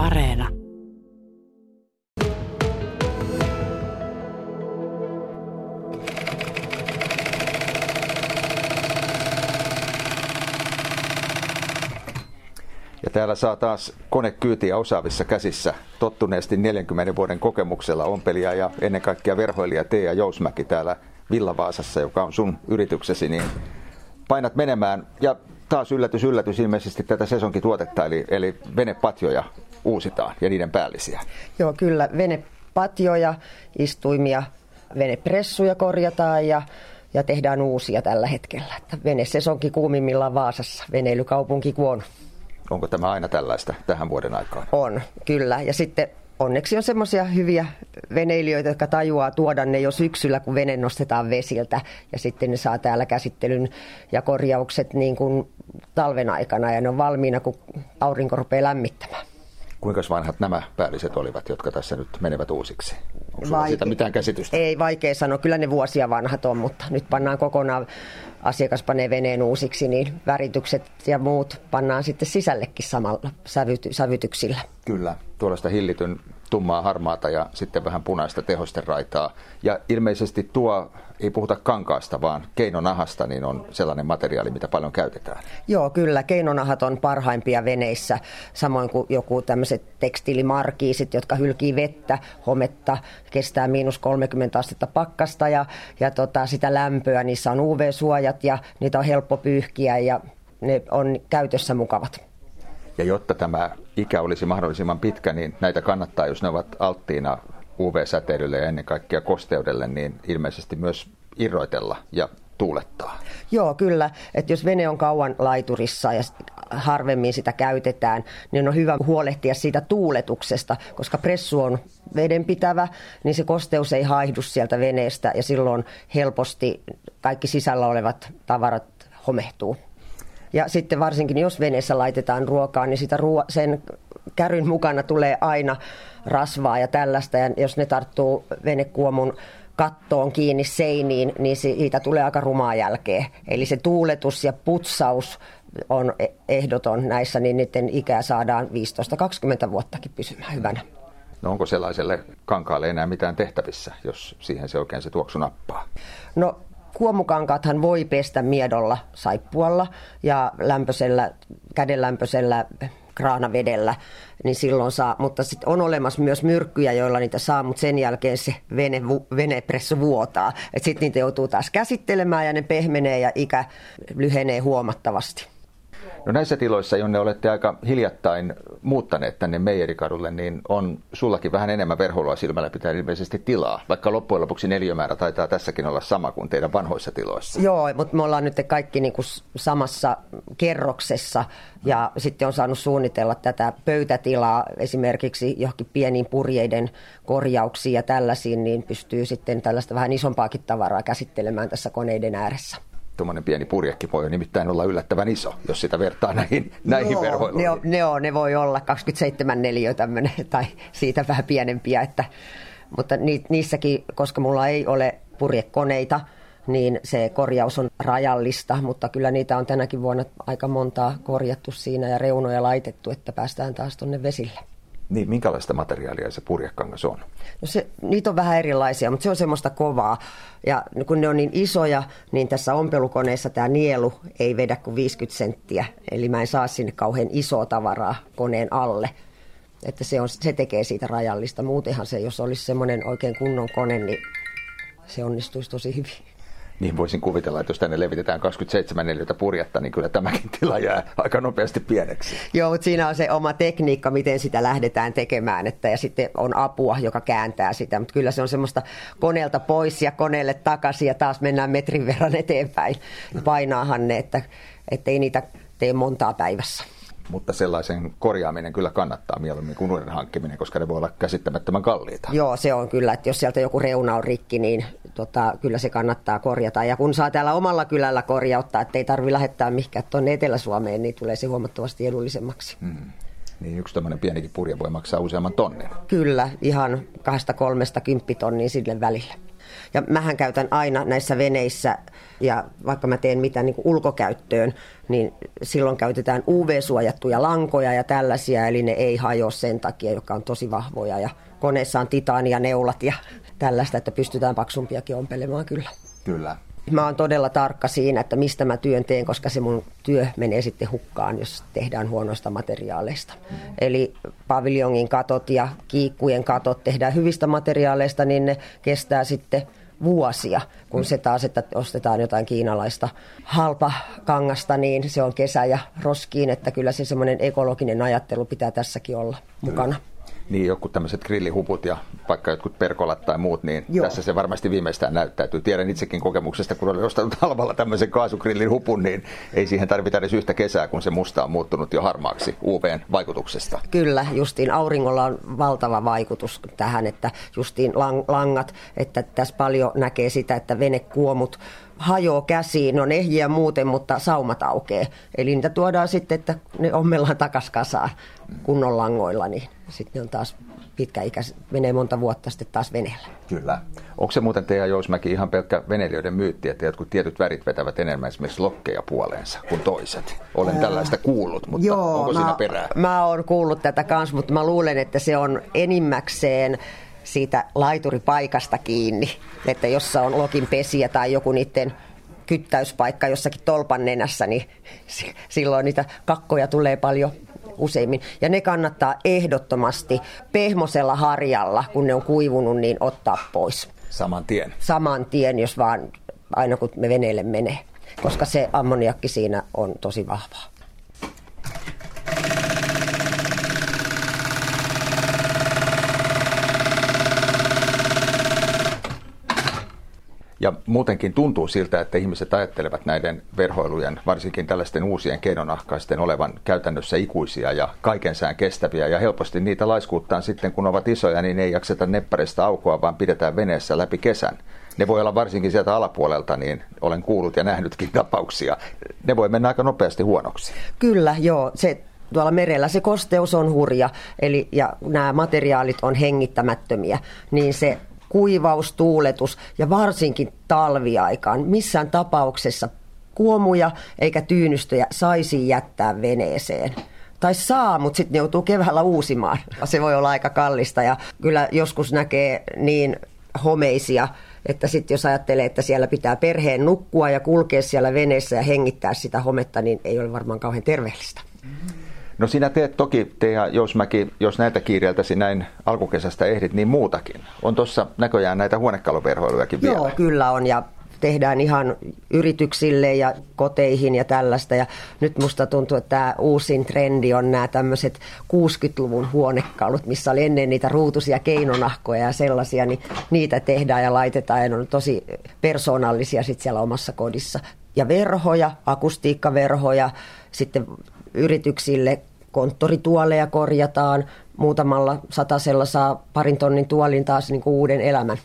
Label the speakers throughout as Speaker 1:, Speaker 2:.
Speaker 1: Areena.
Speaker 2: Ja täällä saa taas konekyytiä osaavissa käsissä tottuneesti 40 vuoden kokemuksella ompelija ja ennen kaikkea verhoilija Teija Jousmäki täällä Villavaasassa, joka on sun yrityksesi, niin painat menemään. Ja taas yllätys, yllätys ilmeisesti tätä sesonkituotetta, eli, eli venepatjoja uusitaan ja niiden päällisiä.
Speaker 3: Joo, kyllä. Venepatjoja, istuimia, venepressuja korjataan ja, ja tehdään uusia tällä hetkellä. Että venesesonki kuumimmillaan Vaasassa, veneilykaupunki kun
Speaker 2: Onko tämä aina tällaista tähän vuoden aikaan?
Speaker 3: On, kyllä. Ja sitten onneksi on semmoisia hyviä veneilijöitä, jotka tajuaa tuoda ne jo syksyllä, kun vene nostetaan vesiltä. Ja sitten ne saa täällä käsittelyn ja korjaukset niin kuin talven aikana ja ne on valmiina, kun aurinko rupeaa lämmittämään.
Speaker 2: Kuinka vanhat nämä päälliset olivat, jotka tässä nyt menevät uusiksi? Onko Vaike- siitä mitään käsitystä?
Speaker 3: Ei vaikea sanoa. Kyllä ne vuosia vanhat on, mutta nyt pannaan kokonaan, asiakas panee veneen uusiksi, niin väritykset ja muut pannaan sitten sisällekin samalla sävyty- sävytyksillä.
Speaker 2: Kyllä, tuollaista hillityn tummaa harmaata ja sitten vähän punaista tehosten raitaa. Ja ilmeisesti tuo, ei puhuta kankaasta, vaan keinonahasta, niin on sellainen materiaali, mitä paljon käytetään.
Speaker 3: Joo, kyllä. Keinonahat on parhaimpia veneissä, samoin kuin joku tämmöiset tekstiilimarkiisit, jotka hylkii vettä, hometta, kestää miinus 30 astetta pakkasta ja, ja tota, sitä lämpöä. Niissä on UV-suojat ja niitä on helppo pyyhkiä ja ne on käytössä mukavat.
Speaker 2: Ja jotta tämä ikä olisi mahdollisimman pitkä, niin näitä kannattaa, jos ne ovat alttiina UV-säteilylle ja ennen kaikkea kosteudelle, niin ilmeisesti myös irroitella ja tuulettaa.
Speaker 3: Joo, kyllä. Että jos vene on kauan laiturissa ja harvemmin sitä käytetään, niin on hyvä huolehtia siitä tuuletuksesta, koska pressu on vedenpitävä, niin se kosteus ei haihdu sieltä veneestä ja silloin helposti kaikki sisällä olevat tavarat homehtuu. Ja sitten varsinkin jos veneessä laitetaan ruokaa, niin sitä ruo- sen käryn mukana tulee aina rasvaa ja tällaista. Ja jos ne tarttuu venekuomun kattoon kiinni seiniin, niin siitä tulee aika rumaa jälkeen. Eli se tuuletus ja putsaus on e- ehdoton näissä, niin niiden ikää saadaan 15-20 vuottakin pysymään hyvänä.
Speaker 2: No onko sellaiselle kankaalle enää mitään tehtävissä, jos siihen se oikein se tuoksu nappaa?
Speaker 3: No kuomukankaathan voi pestä miedolla saippualla ja lämpöisellä, kädenlämpöisellä kraanavedellä, niin silloin saa, mutta sitten on olemassa myös myrkkyjä, joilla niitä saa, mutta sen jälkeen se vene, venepresso vuotaa. Sitten niitä joutuu taas käsittelemään ja ne pehmenee ja ikä lyhenee huomattavasti.
Speaker 2: No näissä tiloissa, jonne olette aika hiljattain muuttaneet tänne Meijerikadulle, niin on sullakin vähän enemmän verhoilua silmällä pitää ilmeisesti tilaa, vaikka loppujen lopuksi neliömäärä taitaa tässäkin olla sama kuin teidän vanhoissa tiloissa.
Speaker 3: Joo, mutta me ollaan nyt kaikki niin kuin samassa kerroksessa ja sitten on saanut suunnitella tätä pöytätilaa esimerkiksi johonkin pieniin purjeiden korjauksiin ja tällaisiin, niin pystyy sitten tällaista vähän isompaakin tavaraa käsittelemään tässä koneiden ääressä
Speaker 2: tuommoinen pieni purjekki voi nimittäin olla yllättävän iso, jos sitä vertaa näihin, näihin
Speaker 3: Joo,
Speaker 2: verhoiluihin.
Speaker 3: Ne, on, ne, on, ne voi olla 27 neliö tämmöinen, tai siitä vähän pienempiä, että, mutta ni, niissäkin, koska mulla ei ole purjekoneita, niin se korjaus on rajallista, mutta kyllä niitä on tänäkin vuonna aika montaa korjattu siinä ja reunoja laitettu, että päästään taas tuonne vesille.
Speaker 2: Niin, minkälaista materiaalia se purjekangas on?
Speaker 3: No se, niitä on vähän erilaisia, mutta se on semmoista kovaa. Ja kun ne on niin isoja, niin tässä ompelukoneessa tämä nielu ei vedä kuin 50 senttiä. Eli mä en saa sinne kauhean isoa tavaraa koneen alle. Että se, on, se tekee siitä rajallista. Muutenhan se, jos olisi semmoinen oikein kunnon kone, niin se onnistuisi tosi hyvin
Speaker 2: niin voisin kuvitella, että jos tänne levitetään 27 neliötä purjetta, niin kyllä tämäkin tila jää aika nopeasti pieneksi.
Speaker 3: Joo, mutta siinä on se oma tekniikka, miten sitä lähdetään tekemään, että, ja sitten on apua, joka kääntää sitä, mutta kyllä se on semmoista koneelta pois ja koneelle takaisin ja taas mennään metrin verran eteenpäin. Painaahan ne, että ei niitä tee montaa päivässä
Speaker 2: mutta sellaisen korjaaminen kyllä kannattaa mieluummin kuin uuden hankkiminen, koska ne voi olla käsittämättömän kalliita.
Speaker 3: Joo, se on kyllä, että jos sieltä joku reuna on rikki, niin tota, kyllä se kannattaa korjata. Ja kun saa täällä omalla kylällä korjauttaa, että ei tarvitse lähettää mihinkään tuonne Etelä-Suomeen, niin tulee se huomattavasti edullisemmaksi. Hmm.
Speaker 2: Niin yksi tämmöinen pienikin purje voi maksaa useamman tonnin.
Speaker 3: Kyllä, ihan kahdesta kolmesta kymppitonnia sille välillä. Ja mähän käytän aina näissä veneissä, ja vaikka mä teen mitä niin ulkokäyttöön, niin silloin käytetään UV-suojattuja lankoja ja tällaisia, eli ne ei hajoa sen takia, joka on tosi vahvoja. Ja koneessa on titaania neulat ja tällaista, että pystytään paksumpiakin ompelemaan kyllä.
Speaker 2: Kyllä.
Speaker 3: Mä oon todella tarkka siinä, että mistä mä työn teen, koska se mun työ menee sitten hukkaan, jos tehdään huonoista materiaaleista. Mm. Eli paviljongin katot ja kiikkujen katot tehdään hyvistä materiaaleista, niin ne kestää sitten vuosia, kun se taas, että ostetaan jotain kiinalaista halpa kangasta, niin se on kesä ja roskiin, että kyllä se semmoinen ekologinen ajattelu pitää tässäkin olla mukana.
Speaker 2: Niin joku tämmöiset grillihuput ja vaikka jotkut perkolat tai muut, niin Joo. tässä se varmasti viimeistään näyttäytyy. Tiedän itsekin kokemuksesta, kun olen ostanut halvalla tämmöisen kaasugrillin hupun, niin ei siihen tarvita edes yhtä kesää, kun se musta on muuttunut jo harmaaksi UVn vaikutuksesta.
Speaker 3: Kyllä, justiin auringolla on valtava vaikutus tähän, että justiin langat, että tässä paljon näkee sitä, että venekuomut hajoaa käsiin, on ehjiä muuten, mutta saumat aukeaa. Eli niitä tuodaan sitten, että ne ommellaan takas kasaan kunnon langoilla, niin sitten ne on taas ikä, menee monta vuotta sitten taas veneellä.
Speaker 2: Kyllä. Onko se muuten teidän Jousmäki ihan pelkkä veneilijöiden myytti, että jotkut tietyt värit vetävät enemmän esimerkiksi lokkeja puoleensa kuin toiset? Olen Ää... tällaista kuullut, mutta Joo, onko mä, siinä perää?
Speaker 3: Mä oon kuullut tätä kanssa, mutta mä luulen, että se on enimmäkseen siitä laituripaikasta kiinni. Että jossa on lokin pesiä tai joku niiden kyttäyspaikka jossakin tolpan nenässä, niin silloin niitä kakkoja tulee paljon useimmin. Ja ne kannattaa ehdottomasti pehmosella harjalla, kun ne on kuivunut, niin ottaa pois.
Speaker 2: Saman tien?
Speaker 3: Saman tien, jos vaan aina kun me veneelle menee. Koska se ammoniakki siinä on tosi vahvaa.
Speaker 2: Ja muutenkin tuntuu siltä, että ihmiset ajattelevat näiden verhoilujen, varsinkin tällaisten uusien keinonahkaisten olevan käytännössä ikuisia ja kaiken sään kestäviä. Ja helposti niitä laiskuuttaan sitten, kun ovat isoja, niin ei jakseta nepparista aukoa, vaan pidetään veneessä läpi kesän. Ne voi olla varsinkin sieltä alapuolelta, niin olen kuullut ja nähnytkin tapauksia. Ne voi mennä aika nopeasti huonoksi.
Speaker 3: Kyllä, joo. Se tuolla merellä se kosteus on hurja, eli ja nämä materiaalit on hengittämättömiä, niin se kuivaus, tuuletus ja varsinkin talviaikaan missään tapauksessa kuomuja eikä tyynystöjä saisi jättää veneeseen. Tai saa, mutta sitten joutuu keväällä uusimaan. Se voi olla aika kallista ja kyllä joskus näkee niin homeisia, että sitten jos ajattelee, että siellä pitää perheen nukkua ja kulkea siellä veneessä ja hengittää sitä hometta, niin ei ole varmaan kauhean terveellistä.
Speaker 2: No sinä teet toki, Teija Jousmäki, jos näitä kiireiltäsi näin alkukesästä ehdit, niin muutakin. On tuossa näköjään näitä huonekaluverhoilujakin vielä.
Speaker 3: Joo, kyllä on ja tehdään ihan yrityksille ja koteihin ja tällaista. Ja nyt musta tuntuu, että tämä uusin trendi on nämä tämmöiset 60-luvun huonekalut, missä oli ennen niitä ruutusia keinonahkoja ja sellaisia, niin niitä tehdään ja laitetaan ja ne on tosi persoonallisia sitten siellä omassa kodissa. Ja verhoja, akustiikkaverhoja, sitten yrityksille konttorituoleja korjataan, muutamalla satasella saa parin tonnin tuolin taas niin kuin uuden elämän.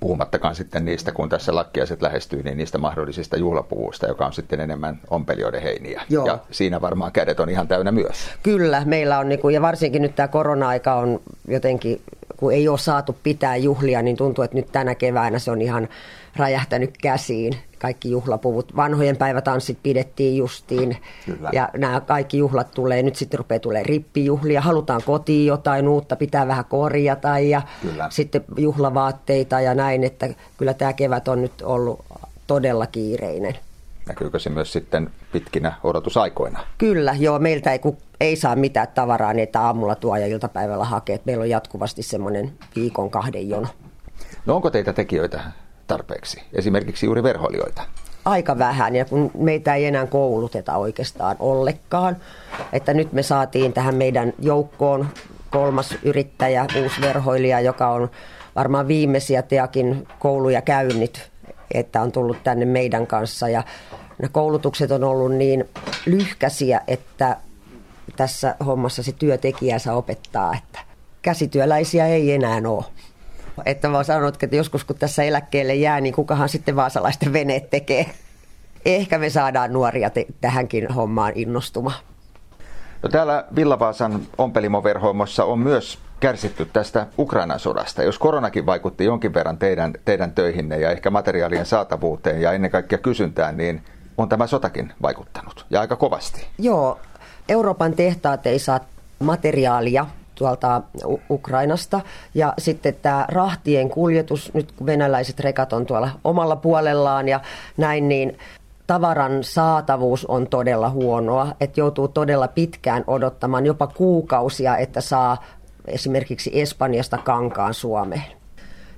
Speaker 2: Puhumattakaan sitten niistä, kun tässä lakkiaiset lähestyy, niin niistä mahdollisista juhlapuvuista, joka on sitten enemmän ompelijoiden heiniä. Joo. Ja siinä varmaan kädet on ihan täynnä myös.
Speaker 3: Kyllä, meillä on, niin kuin, ja varsinkin nyt tämä korona-aika on jotenkin, kun ei ole saatu pitää juhlia, niin tuntuu, että nyt tänä keväänä se on ihan räjähtänyt käsiin kaikki juhlapuvut. Vanhojen päivätanssit pidettiin justiin Kyllä. ja nämä kaikki juhlat tulee, nyt sitten rupeaa tulee rippijuhlia, halutaan kotiin jotain uutta, pitää vähän korjata ja kyllä. sitten juhlavaatteita ja näin, että kyllä tämä kevät on nyt ollut todella kiireinen.
Speaker 2: Näkyykö se myös sitten pitkinä odotusaikoina?
Speaker 3: Kyllä, joo. Meiltä ei, ei saa mitään tavaraa, niin että aamulla tuo ja iltapäivällä hakee. Meillä on jatkuvasti semmoinen viikon kahden jono.
Speaker 2: No onko teitä tekijöitä tarpeeksi, esimerkiksi juuri verhoilijoita?
Speaker 3: Aika vähän, ja kun meitä ei enää kouluteta oikeastaan ollenkaan. Että nyt me saatiin tähän meidän joukkoon kolmas yrittäjä, uusi verhoilija, joka on varmaan viimeisiä teakin kouluja käynyt, että on tullut tänne meidän kanssa. Ja ne koulutukset on ollut niin lyhkäisiä, että tässä hommassa se työntekijänsä opettaa, että käsityöläisiä ei enää ole. Että mä sanon, että joskus kun tässä eläkkeelle jää, niin kukahan sitten vaasalaisten veneet tekee. Ehkä me saadaan nuoria te- tähänkin hommaan innostumaan.
Speaker 2: No täällä Villavaasan ompelimoverhoimossa on myös kärsitty tästä Ukrainan sodasta. Jos koronakin vaikutti jonkin verran teidän, teidän töihinne ja ehkä materiaalien saatavuuteen ja ennen kaikkea kysyntään, niin on tämä sotakin vaikuttanut ja aika kovasti.
Speaker 3: Joo, Euroopan tehtaat ei saa materiaalia tuolta Ukrainasta. Ja sitten tämä rahtien kuljetus, nyt kun venäläiset rekat on tuolla omalla puolellaan ja näin, niin tavaran saatavuus on todella huonoa, että joutuu todella pitkään odottamaan jopa kuukausia, että saa esimerkiksi Espanjasta kankaan Suomeen.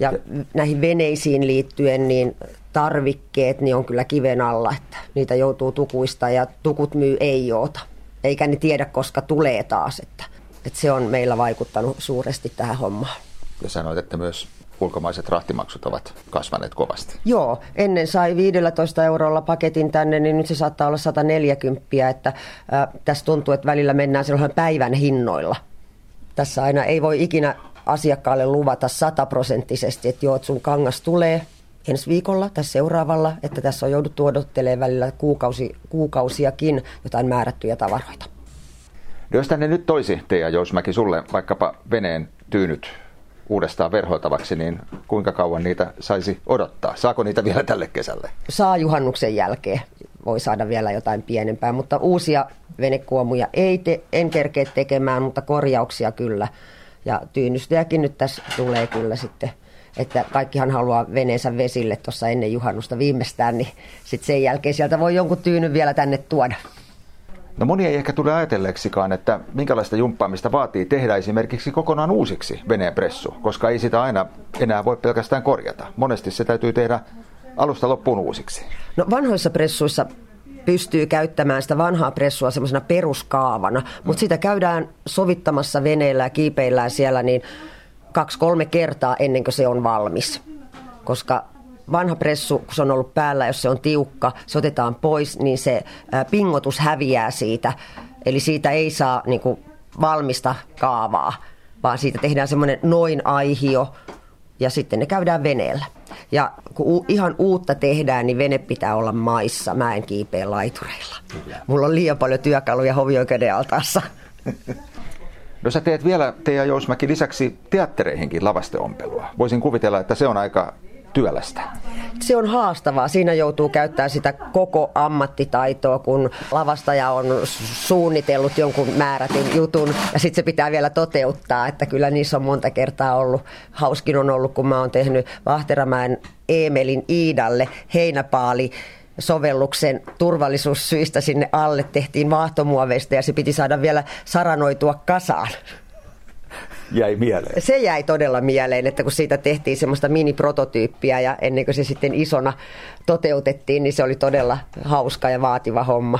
Speaker 3: Ja näihin veneisiin liittyen, niin tarvikkeet niin on kyllä kiven alla, että niitä joutuu tukuista ja tukut myy ei oota. Eikä ne tiedä, koska tulee taas. Että, että se on meillä vaikuttanut suuresti tähän hommaan.
Speaker 2: Ja sanoit, että myös ulkomaiset rahtimaksut ovat kasvaneet kovasti.
Speaker 3: Joo, ennen sai 15 eurolla paketin tänne, niin nyt se saattaa olla 140, että äh, tässä tuntuu, että välillä mennään silloin päivän hinnoilla. Tässä aina ei voi ikinä asiakkaalle luvata sataprosenttisesti, että joo, että sun kangas tulee ensi viikolla tai seuraavalla, että tässä on jouduttu odottelemaan välillä kuukausi, kuukausiakin jotain määrättyjä tavaroita.
Speaker 2: Jos tänne nyt toisi Teija Jousmäki sulle vaikkapa veneen tyynyt uudestaan verhoiltavaksi, niin kuinka kauan niitä saisi odottaa? Saako niitä vielä tälle kesälle?
Speaker 3: Saa juhannuksen jälkeen. Voi saada vielä jotain pienempää, mutta uusia venekuomuja ei te, en kerkeä tekemään, mutta korjauksia kyllä. Ja tyynystäjäkin nyt tässä tulee kyllä sitten että kaikkihan haluaa veneensä vesille tuossa ennen juhannusta viimeistään, niin sitten sen jälkeen sieltä voi jonkun tyynyn vielä tänne tuoda.
Speaker 2: No moni ei ehkä tule ajatelleeksikaan, että minkälaista jumppaamista vaatii tehdä esimerkiksi kokonaan uusiksi veneenpressu, koska ei sitä aina enää voi pelkästään korjata. Monesti se täytyy tehdä alusta loppuun uusiksi.
Speaker 3: No vanhoissa pressuissa pystyy käyttämään sitä vanhaa pressua semmoisena peruskaavana, mutta sitä käydään sovittamassa veneellä ja kiipeillään siellä niin kaksi-kolme kertaa ennen kuin se on valmis. Koska vanha pressu, kun se on ollut päällä, jos se on tiukka, se otetaan pois, niin se pingotus häviää siitä. Eli siitä ei saa niin kuin, valmista kaavaa, vaan siitä tehdään semmoinen noin aihio ja sitten ne käydään veneellä. Ja kun ihan uutta tehdään, niin vene pitää olla maissa. Mä en kiipeä laitureilla. Mulla on liian paljon työkaluja hovioikeuden altaassa.
Speaker 2: No sä teet vielä, Teija Jousmäki, lisäksi teattereihinkin lavasteompelua. Voisin kuvitella, että se on aika työlästä?
Speaker 3: Se on haastavaa. Siinä joutuu käyttämään sitä koko ammattitaitoa, kun lavastaja on suunnitellut jonkun määrätin jutun ja sitten se pitää vielä toteuttaa. Että kyllä niissä on monta kertaa ollut. Hauskin on ollut, kun mä oon tehnyt Vahteramäen Eemelin Iidalle heinäpaali sovelluksen turvallisuussyistä sinne alle tehtiin vaahtomuoveista ja se piti saada vielä saranoitua kasaan
Speaker 2: jäi mieleen?
Speaker 3: Se jäi todella mieleen, että kun siitä tehtiin semmoista mini-prototyyppiä ja ennen kuin se sitten isona toteutettiin, niin se oli todella hauska ja vaativa homma.